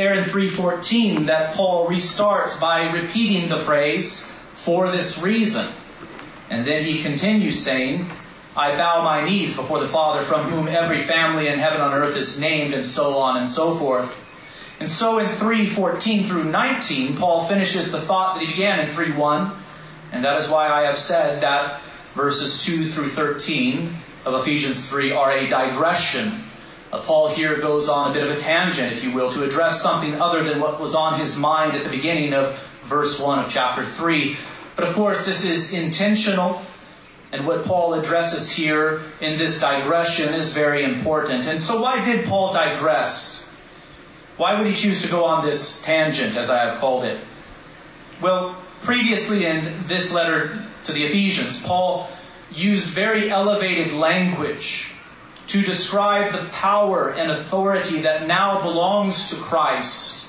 there in 314 that Paul restarts by repeating the phrase, for this reason. And then he continues saying, I bow my knees before the Father from whom every family in heaven on earth is named, and so on and so forth. And so in 3:14 through 19, Paul finishes the thought that he began in 3:1, and that is why I have said that verses 2 through 13 of Ephesians 3 are a digression. Uh, Paul here goes on a bit of a tangent, if you will, to address something other than what was on his mind at the beginning of verse 1 of chapter 3. But of course, this is intentional. And what Paul addresses here in this digression is very important. And so why did Paul digress? Why would he choose to go on this tangent, as I have called it? Well, previously in this letter to the Ephesians, Paul used very elevated language to describe the power and authority that now belongs to Christ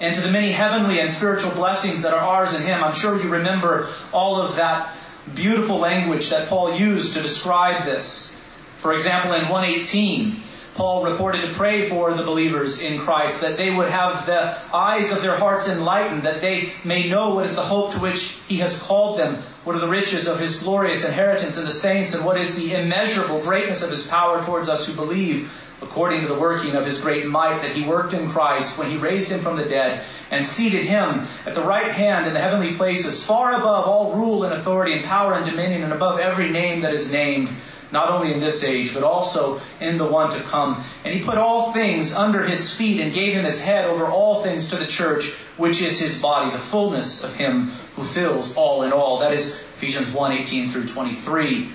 and to the many heavenly and spiritual blessings that are ours in Him. I'm sure you remember all of that beautiful language that Paul used to describe this. For example, in 118, Paul reported to pray for the believers in Christ that they would have the eyes of their hearts enlightened, that they may know what is the hope to which he has called them, what are the riches of his glorious inheritance in the saints, and what is the immeasurable greatness of his power towards us who believe, according to the working of his great might that he worked in Christ when he raised him from the dead and seated him at the right hand in the heavenly places, far above all rule and authority and power and dominion, and above every name that is named not only in this age, but also in the one to come. And he put all things under his feet and gave him his head over all things to the church, which is his body, the fullness of him who fills all in all. That is Ephesians 1 18 through 23.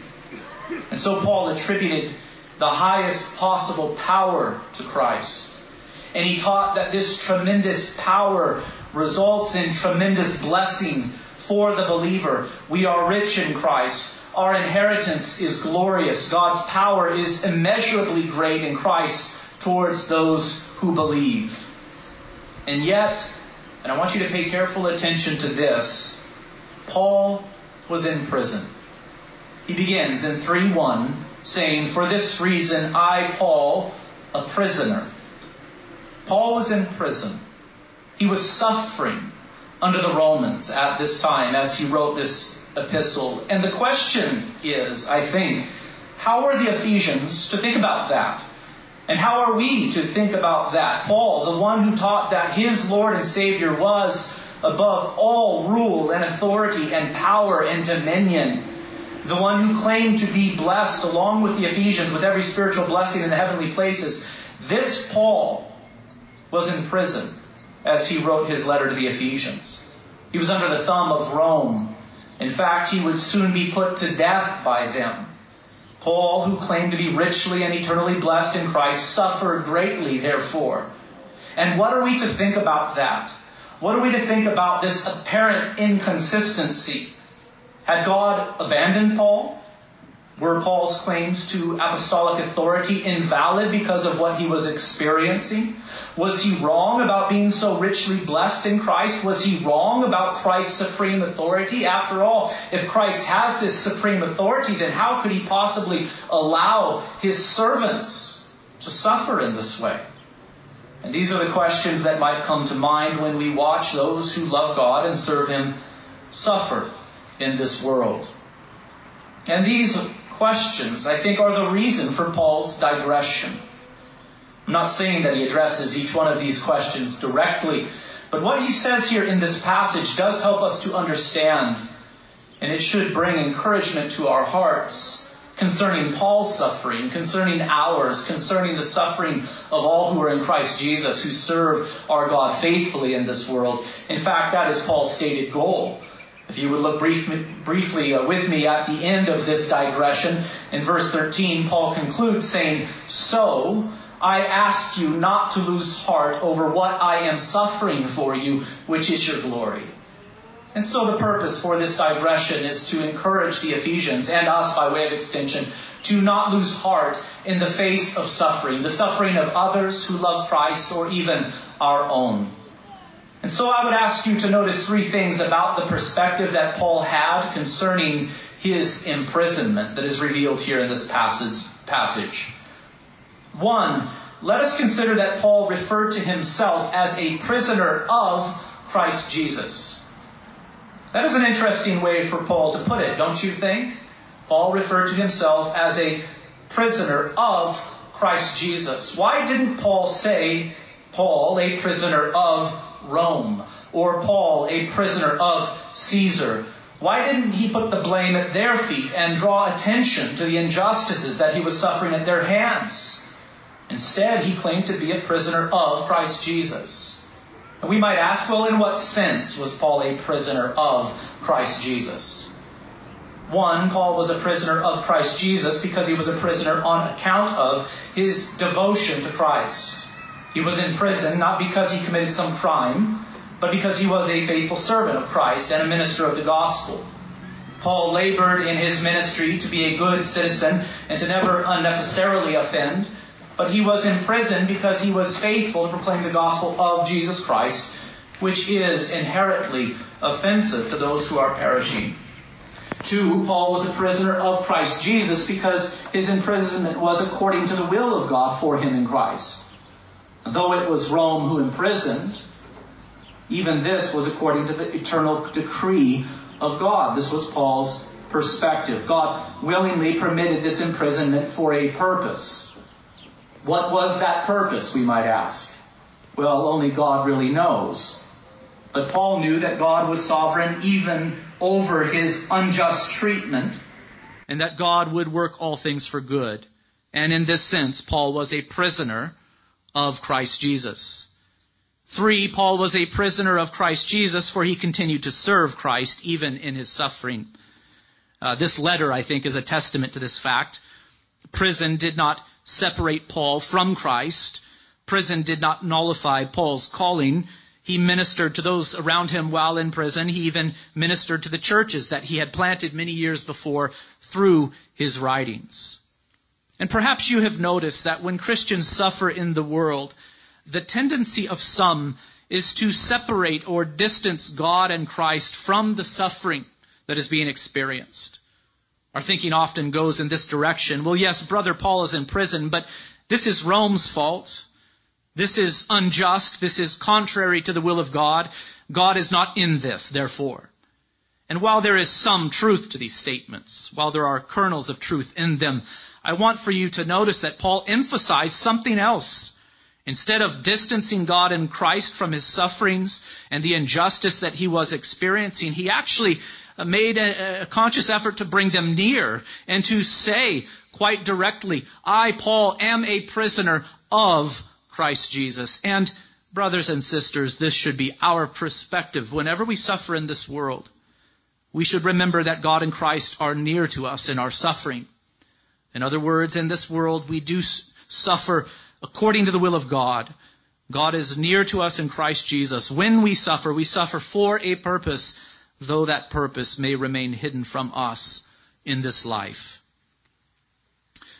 And so Paul attributed the highest possible power to Christ. And he taught that this tremendous power results in tremendous blessing for the believer. We are rich in Christ. Our inheritance is glorious. God's power is immeasurably great in Christ towards those who believe. And yet, and I want you to pay careful attention to this, Paul was in prison. He begins in 3 1 saying, "For this reason I, Paul, a prisoner." Paul was in prison. He was suffering under the Romans at this time as he wrote this epistle. And the question is, I think, how are the Ephesians to think about that? And how are we to think about that? Paul, the one who taught that his Lord and Savior was above all rule and authority and power and dominion, the one who claimed to be blessed along with the Ephesians with every spiritual blessing in the heavenly places, this Paul was in prison as he wrote his letter to the Ephesians. He was under the thumb of Rome. In fact, he would soon be put to death by them. Paul, who claimed to be richly and eternally blessed in Christ, suffered greatly, therefore. And what are we to think about that? What are we to think about this apparent inconsistency? Had God abandoned Paul? Were Paul's claims to apostolic authority invalid because of what he was experiencing? Was he wrong about being so richly blessed in Christ? Was he wrong about Christ's supreme authority? After all, if Christ has this supreme authority, then how could he possibly allow his servants to suffer in this way? And these are the questions that might come to mind when we watch those who love God and serve him suffer in this world. And these questions, I think, are the reason for Paul's digression. I'm not saying that he addresses each one of these questions directly, but what he says here in this passage does help us to understand, and it should bring encouragement to our hearts concerning Paul's suffering, concerning ours, concerning the suffering of all who are in Christ Jesus, who serve our God faithfully in this world. In fact, that is Paul's stated goal. If you would look brief, briefly uh, with me at the end of this digression, in verse 13, Paul concludes saying, So I ask you not to lose heart over what I am suffering for you, which is your glory. And so the purpose for this digression is to encourage the Ephesians and us by way of extension to not lose heart in the face of suffering, the suffering of others who love Christ or even our own. And so I would ask you to notice three things about the perspective that Paul had concerning his imprisonment that is revealed here in this passage. passage. One, let us consider that Paul referred to himself as a prisoner of Christ Jesus. That is an interesting way for Paul to put it, don't you think? Paul referred to himself as a prisoner of Christ Jesus. Why didn't Paul say, Paul, a prisoner of Rome, or Paul, a prisoner of Caesar? Why didn't he put the blame at their feet and draw attention to the injustices that he was suffering at their hands? Instead, he claimed to be a prisoner of Christ Jesus. And we might ask, well, in what sense was Paul a prisoner of Christ Jesus? One, Paul was a prisoner of Christ Jesus because he was a prisoner on account of his devotion to Christ. He was in prison not because he committed some crime, but because he was a faithful servant of Christ and a minister of the gospel. Paul labored in his ministry to be a good citizen and to never unnecessarily offend, but he was in prison because he was faithful to proclaim the gospel of Jesus Christ, which is inherently offensive to those who are perishing. Two, Paul was a prisoner of Christ Jesus because his imprisonment was according to the will of God for him in Christ. Though it was Rome who imprisoned, even this was according to the eternal decree of God. This was Paul's perspective. God willingly permitted this imprisonment for a purpose. What was that purpose, we might ask? Well, only God really knows. But Paul knew that God was sovereign even over his unjust treatment, and that God would work all things for good. And in this sense, Paul was a prisoner of Christ Jesus. Three, Paul was a prisoner of Christ Jesus, for he continued to serve Christ even in his suffering. Uh, this letter, I think, is a testament to this fact. Prison did not separate Paul from Christ. Prison did not nullify Paul's calling. He ministered to those around him while in prison. He even ministered to the churches that he had planted many years before through his writings. And perhaps you have noticed that when Christians suffer in the world, the tendency of some is to separate or distance God and Christ from the suffering that is being experienced. Our thinking often goes in this direction. Well, yes, brother Paul is in prison, but this is Rome's fault. This is unjust. This is contrary to the will of God. God is not in this, therefore. And while there is some truth to these statements, while there are kernels of truth in them, I want for you to notice that Paul emphasized something else. Instead of distancing God and Christ from his sufferings and the injustice that he was experiencing, he actually uh, made a, a conscious effort to bring them near and to say quite directly, I, Paul, am a prisoner of Christ Jesus. And brothers and sisters, this should be our perspective whenever we suffer in this world. We should remember that God and Christ are near to us in our suffering. In other words, in this world, we do suffer according to the will of God. God is near to us in Christ Jesus. When we suffer, we suffer for a purpose though that purpose may remain hidden from us in this life.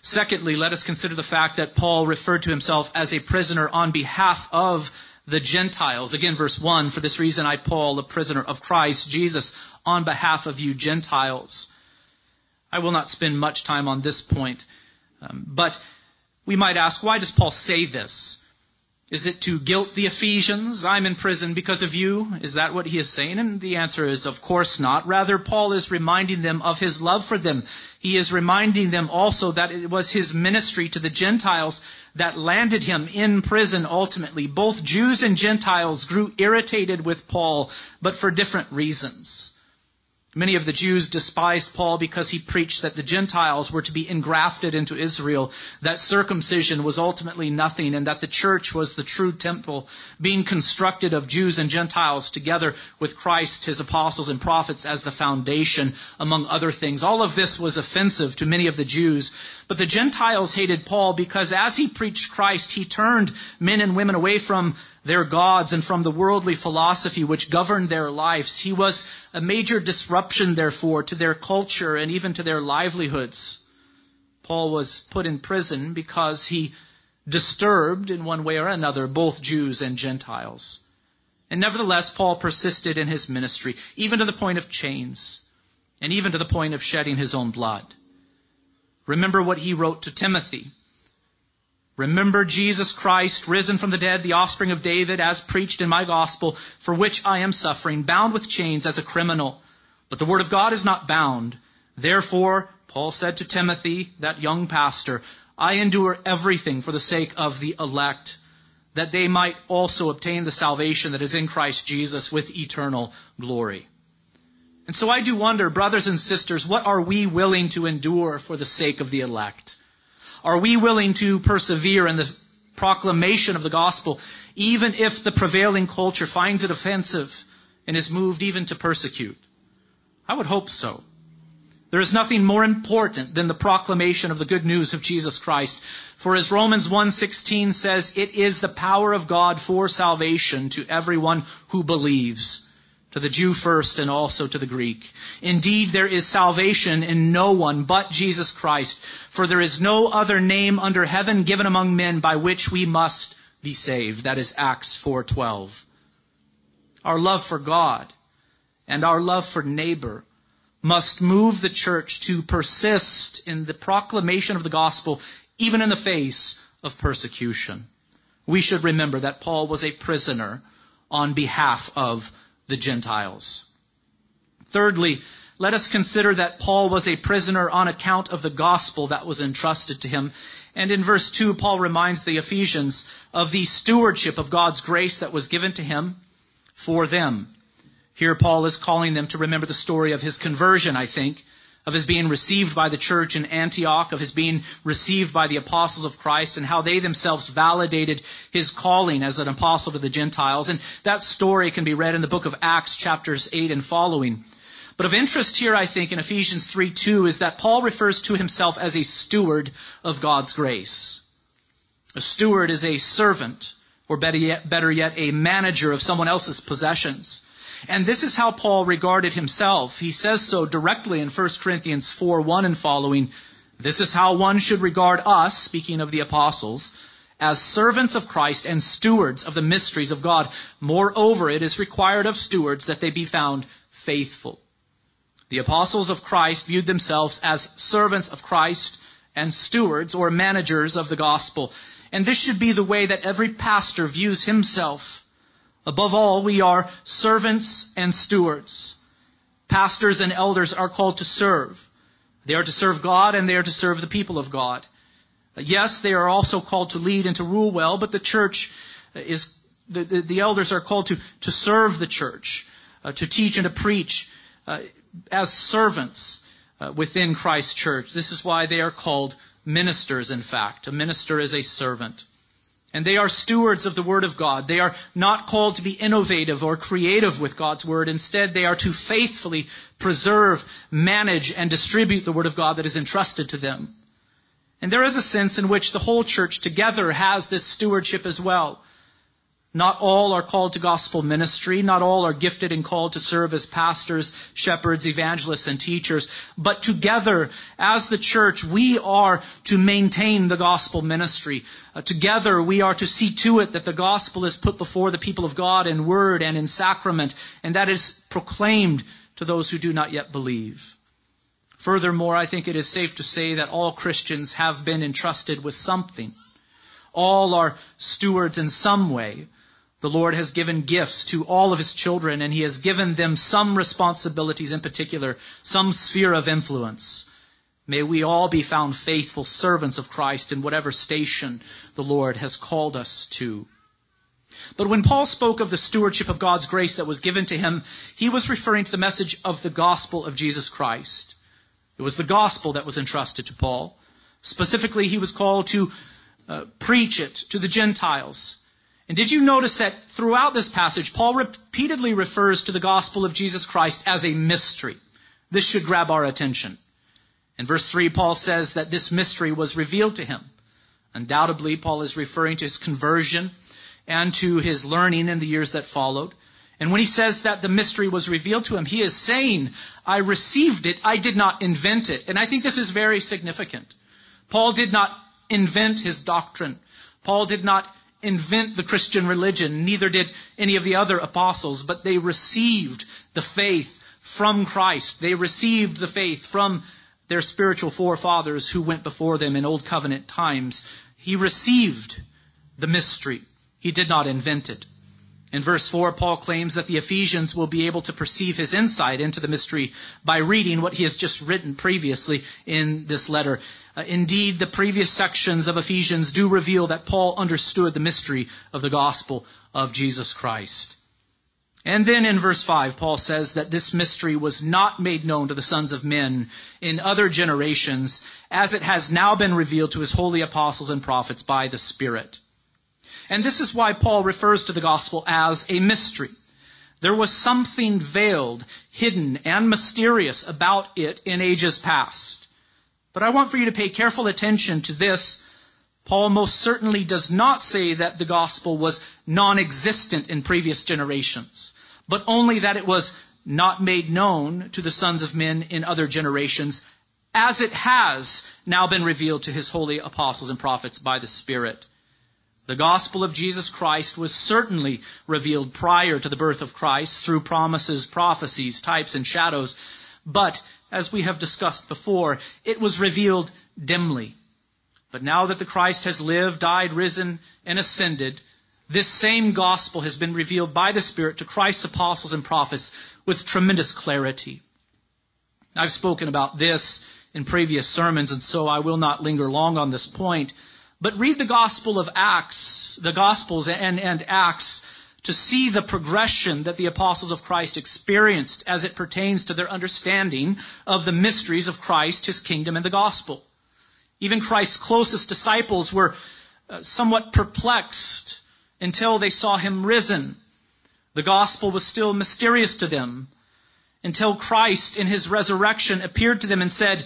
Secondly, let us consider the fact that Paul referred to himself as a prisoner on behalf of the Gentiles. Again, verse 1, for this reason I, Paul, a prisoner of Christ Jesus, on behalf of you Gentiles. I will not spend much time on this point, um, but we might ask, why does Paul say this? Is it to guilt the Ephesians? I'm in prison because of you. Is that what he is saying? And the answer is, of course not. Rather, Paul is reminding them of his love for them. He is reminding them also that it was his ministry to the Gentiles that landed him in prison ultimately. Both Jews and Gentiles grew irritated with Paul, but for different reasons. Many of the Jews despised Paul because he preached that the Gentiles were to be engrafted into Israel, that circumcision was ultimately nothing, and that the church was the true temple, being constructed of Jews and Gentiles together with Christ, his apostles, and prophets as the foundation, among other things. All of this was offensive to many of the Jews. But the Gentiles hated Paul because as he preached Christ, he turned men and women away from their gods and from the worldly philosophy which governed their lives. He was a major disruption, therefore, to their culture and even to their livelihoods. Paul was put in prison because he disturbed, in one way or another, both Jews and Gentiles. And nevertheless, Paul persisted in his ministry, even to the point of chains, and even to the point of shedding his own blood. Remember what he wrote to Timothy Remember Jesus Christ, risen from the dead, the offspring of David, as preached in my gospel, for which I am suffering, bound with chains as a criminal. But the word of God is not bound. Therefore, Paul said to Timothy, that young pastor, I endure everything for the sake of the elect, that they might also obtain the salvation that is in Christ Jesus with eternal glory. And so I do wonder, brothers and sisters, what are we willing to endure for the sake of the elect? Are we willing to persevere in the proclamation of the gospel, even if the prevailing culture finds it offensive and is moved even to persecute? I would hope so. There is nothing more important than the proclamation of the good news of Jesus Christ. For as Romans 1:16 says, it is the power of God for salvation to everyone who believes to the Jew first and also to the Greek. Indeed, there is salvation in no one but Jesus Christ, for there is no other name under heaven given among men by which we must be saved. That is Acts 4:12. Our love for God and our love for neighbor must move the church to persist in the proclamation of the gospel even in the face of persecution. We should remember that Paul was a prisoner on behalf of the Gentiles. Thirdly, let us consider that Paul was a prisoner on account of the gospel that was entrusted to him. And in verse 2, Paul reminds the Ephesians of the stewardship of God's grace that was given to him for them. Here, Paul is calling them to remember the story of his conversion, I think, of his being received by the church in Antioch, of his being received by the apostles of Christ, and how they themselves validated his calling as an apostle to the Gentiles. And that story can be read in the book of Acts, chapters 8 and following. But of interest here, I think, in Ephesians 3 2 is that Paul refers to himself as a steward of God's grace. A steward is a servant, or better yet, better yet a manager of someone else's possessions. And this is how Paul regarded himself. He says so directly in 1 Corinthians 4 1 and following. This is how one should regard us, speaking of the apostles, as servants of Christ and stewards of the mysteries of God. Moreover, it is required of stewards that they be found faithful. The apostles of Christ viewed themselves as servants of Christ and stewards or managers of the gospel. And this should be the way that every pastor views himself. Above all, we are servants and stewards. Pastors and elders are called to serve. They are to serve God and they are to serve the people of God. Yes, they are also called to lead and to rule well, but the church is, the, the, the elders are called to, to serve the church, uh, to teach and to preach uh, as servants uh, within Christ's church. This is why they are called ministers, in fact. A minister is a servant. And they are stewards of the Word of God. They are not called to be innovative or creative with God's Word. Instead, they are to faithfully preserve, manage, and distribute the Word of God that is entrusted to them. And there is a sense in which the whole church together has this stewardship as well. Not all are called to gospel ministry. Not all are gifted and called to serve as pastors, shepherds, evangelists, and teachers. But together, as the church, we are to maintain the gospel ministry. Uh, together, we are to see to it that the gospel is put before the people of God in word and in sacrament, and that is proclaimed to those who do not yet believe. Furthermore, I think it is safe to say that all Christians have been entrusted with something. All are stewards in some way. The Lord has given gifts to all of His children, and He has given them some responsibilities in particular, some sphere of influence. May we all be found faithful servants of Christ in whatever station the Lord has called us to. But when Paul spoke of the stewardship of God's grace that was given to him, he was referring to the message of the gospel of Jesus Christ. It was the gospel that was entrusted to Paul. Specifically, he was called to uh, preach it to the Gentiles, and did you notice that throughout this passage, Paul repeatedly refers to the gospel of Jesus Christ as a mystery? This should grab our attention. In verse 3, Paul says that this mystery was revealed to him. Undoubtedly, Paul is referring to his conversion and to his learning in the years that followed. And when he says that the mystery was revealed to him, he is saying, I received it, I did not invent it. And I think this is very significant. Paul did not invent his doctrine. Paul did not invent the Christian religion, neither did any of the other apostles, but they received the faith from Christ. They received the faith from their spiritual forefathers who went before them in Old Covenant times. He received the mystery. He did not invent it. In verse 4, Paul claims that the Ephesians will be able to perceive his insight into the mystery by reading what he has just written previously in this letter. Uh, indeed, the previous sections of Ephesians do reveal that Paul understood the mystery of the gospel of Jesus Christ. And then in verse 5, Paul says that this mystery was not made known to the sons of men in other generations, as it has now been revealed to his holy apostles and prophets by the Spirit. And this is why Paul refers to the gospel as a mystery. There was something veiled, hidden, and mysterious about it in ages past. But I want for you to pay careful attention to this. Paul most certainly does not say that the gospel was non-existent in previous generations, but only that it was not made known to the sons of men in other generations, as it has now been revealed to his holy apostles and prophets by the Spirit. The gospel of Jesus Christ was certainly revealed prior to the birth of Christ through promises, prophecies, types, and shadows. But, as we have discussed before, it was revealed dimly. But now that the Christ has lived, died, risen, and ascended, this same gospel has been revealed by the Spirit to Christ's apostles and prophets with tremendous clarity. I've spoken about this in previous sermons, and so I will not linger long on this point. But read the Gospel of Acts, the Gospels and, and Acts, to see the progression that the apostles of Christ experienced as it pertains to their understanding of the mysteries of Christ, His kingdom, and the gospel. Even Christ's closest disciples were uh, somewhat perplexed until they saw Him risen. The gospel was still mysterious to them until Christ in His resurrection appeared to them and said,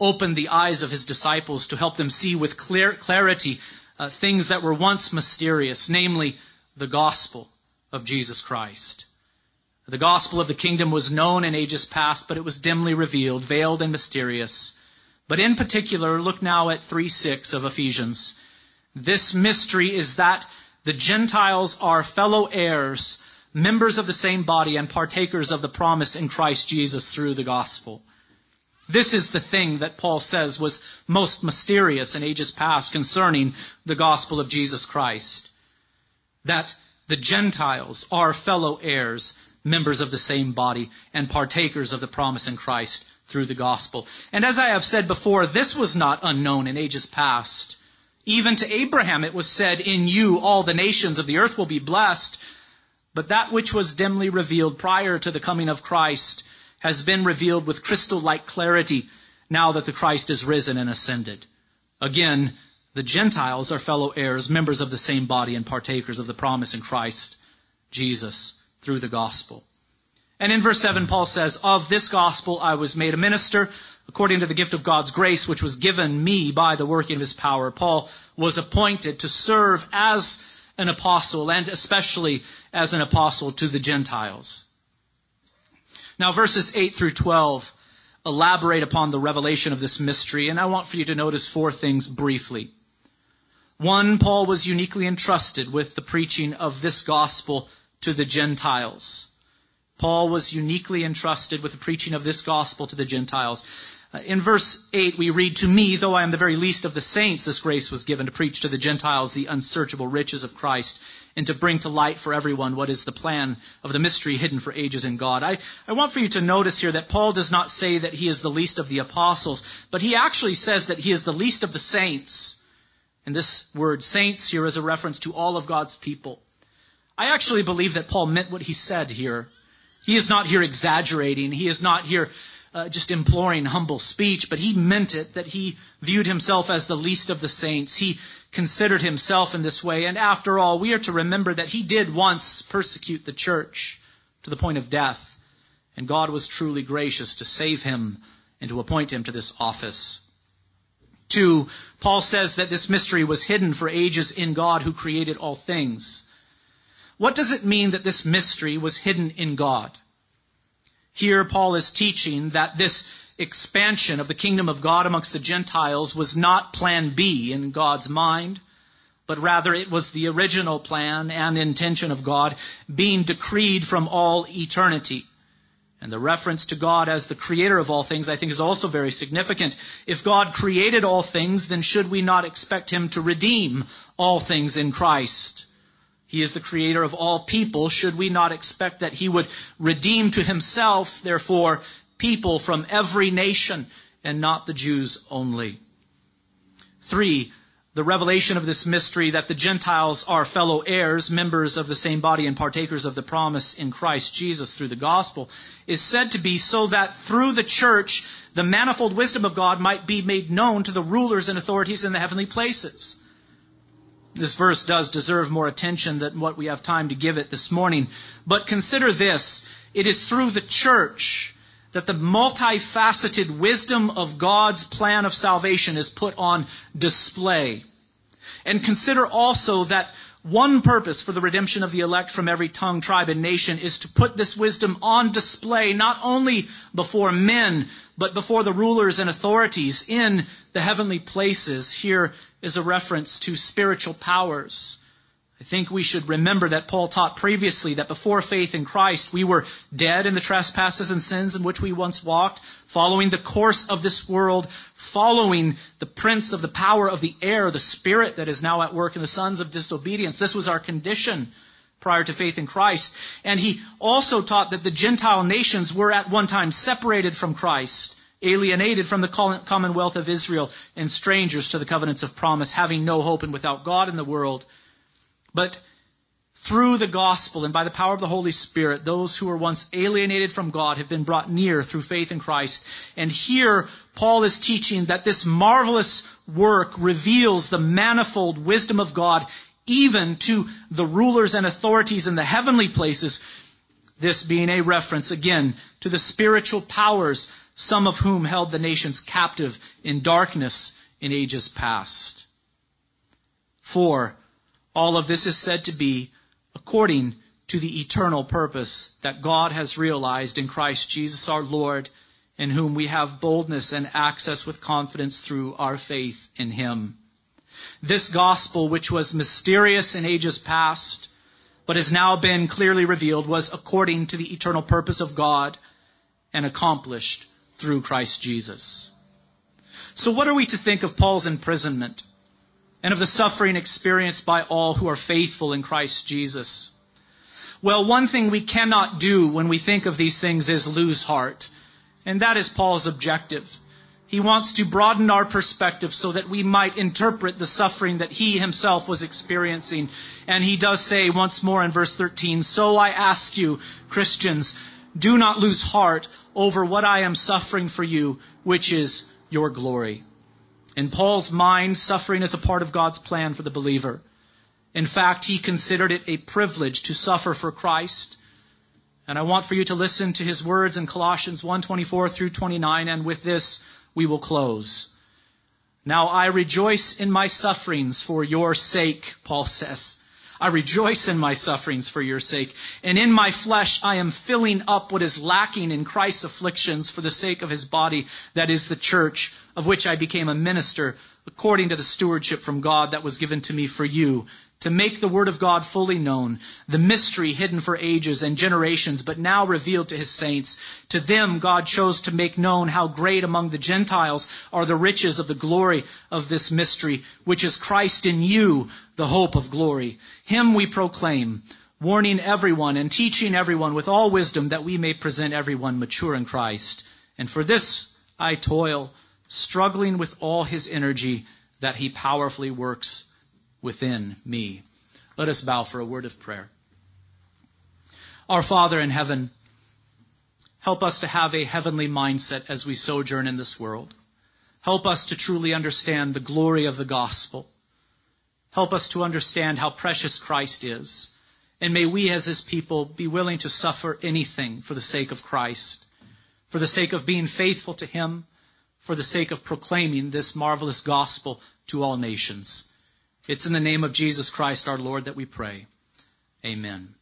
opened the eyes of his disciples to help them see with clear, clarity uh, things that were once mysterious, namely the gospel of Jesus Christ. The gospel of the kingdom was known in ages past, but it was dimly revealed, veiled and mysterious. But in particular, look now at 3:6 of Ephesians. This mystery is that the Gentiles are fellow heirs, members of the same body, and partakers of the promise in Christ Jesus through the gospel. This is the thing that Paul says was most mysterious in ages past concerning the gospel of Jesus Christ. That the Gentiles are fellow heirs, members of the same body, and partakers of the promise in Christ through the gospel. And as I have said before, this was not unknown in ages past. Even to Abraham it was said, In you all the nations of the earth will be blessed. But that which was dimly revealed prior to the coming of Christ has been revealed with crystal like clarity now that the Christ is risen and ascended. Again, the Gentiles are fellow heirs, members of the same body, and partakers of the promise in Christ Jesus through the gospel. And in verse 7, Paul says, Of this gospel I was made a minister according to the gift of God's grace, which was given me by the working of his power. Paul was appointed to serve as an apostle, and especially as an apostle to the Gentiles. Now, verses 8 through 12 elaborate upon the revelation of this mystery, and I want for you to notice four things briefly. One, Paul was uniquely entrusted with the preaching of this gospel to the Gentiles. Paul was uniquely entrusted with the preaching of this gospel to the Gentiles. Uh, in verse 8, we read, To me, though I am the very least of the saints, this grace was given to preach to the Gentiles the unsearchable riches of Christ and to bring to light for everyone what is the plan of the mystery hidden for ages in God. I, I want for you to notice here that Paul does not say that he is the least of the apostles, but he actually says that he is the least of the saints. And this word saints here is a reference to all of God's people. I actually believe that Paul meant what he said here. He is not here exaggerating. He is not here uh, just imploring humble speech, but he meant it that he viewed himself as the least of the saints. He considered himself in this way. And after all, we are to remember that he did once persecute the church to the point of death. And God was truly gracious to save him and to appoint him to this office. Two, Paul says that this mystery was hidden for ages in God who created all things. What does it mean that this mystery was hidden in God? Here, Paul is teaching that this expansion of the kingdom of God amongst the Gentiles was not plan B in God's mind, but rather it was the original plan and intention of God being decreed from all eternity. And the reference to God as the creator of all things, I think, is also very significant. If God created all things, then should we not expect him to redeem all things in Christ? He is the creator of all people. Should we not expect that he would redeem to himself, therefore, people from every nation and not the Jews only. Three, the revelation of this mystery that the Gentiles are fellow heirs, members of the same body and partakers of the promise in Christ Jesus through the gospel, is said to be so that through the church, the manifold wisdom of God might be made known to the rulers and authorities in the heavenly places. This verse does deserve more attention than what we have time to give it this morning. But consider this. It is through the church that the multifaceted wisdom of God's plan of salvation is put on display. And consider also that one purpose for the redemption of the elect from every tongue, tribe, and nation is to put this wisdom on display not only before men, but before the rulers and authorities in the heavenly places. Here is a reference to spiritual powers I think we should remember that Paul taught previously that before faith in Christ, we were dead in the trespasses and sins in which we once walked, following the course of this world, following the prince of the power of the air, the spirit that is now at work in the sons of disobedience. This was our condition prior to faith in Christ. And he also taught that the Gentile nations were at one time separated from Christ, alienated from the commonwealth of Israel, and strangers to the covenants of promise, having no hope and without God in the world. But through the gospel and by the power of the Holy Spirit, those who were once alienated from God have been brought near through faith in Christ. And here, Paul is teaching that this marvelous work reveals the manifold wisdom of God even to the rulers and authorities in the heavenly places. This being a reference, again, to the spiritual powers, some of whom held the nations captive in darkness in ages past. Four, all of this is said to be according to the eternal purpose that God has realized in Christ Jesus our Lord, in whom we have boldness and access with confidence through our faith in Him. This gospel, which was mysterious in ages past, but has now been clearly revealed, was according to the eternal purpose of God and accomplished through Christ Jesus. So what are we to think of Paul's imprisonment? And of the suffering experienced by all who are faithful in Christ Jesus. Well, one thing we cannot do when we think of these things is lose heart. And that is Paul's objective. He wants to broaden our perspective so that we might interpret the suffering that he himself was experiencing. And he does say once more in verse 13, So I ask you, Christians, do not lose heart over what I am suffering for you, which is your glory. In Paul's mind, suffering is a part of God's plan for the believer. In fact, he considered it a privilege to suffer for Christ. And I want for you to listen to his words in Colossians 1:24 through 29 and with this we will close. Now I rejoice in my sufferings for your sake, Paul says. I rejoice in my sufferings for your sake. And in my flesh I am filling up what is lacking in Christ's afflictions for the sake of his body, that is the church, of which I became a minister according to the stewardship from God that was given to me for you, to make the word of God fully known, the mystery hidden for ages and generations, but now revealed to his saints. To them God chose to make known how great among the Gentiles are the riches of the glory of this mystery, which is Christ in you, the hope of glory. Him we proclaim, warning everyone and teaching everyone with all wisdom that we may present everyone mature in Christ. And for this I toil struggling with all his energy that he powerfully works within me. Let us bow for a word of prayer. Our Father in heaven, help us to have a heavenly mindset as we sojourn in this world. Help us to truly understand the glory of the gospel. Help us to understand how precious Christ is. And may we as his people be willing to suffer anything for the sake of Christ, for the sake of being faithful to him, for the sake of proclaiming this marvelous gospel to all nations. It's in the name of Jesus Christ our Lord that we pray. Amen.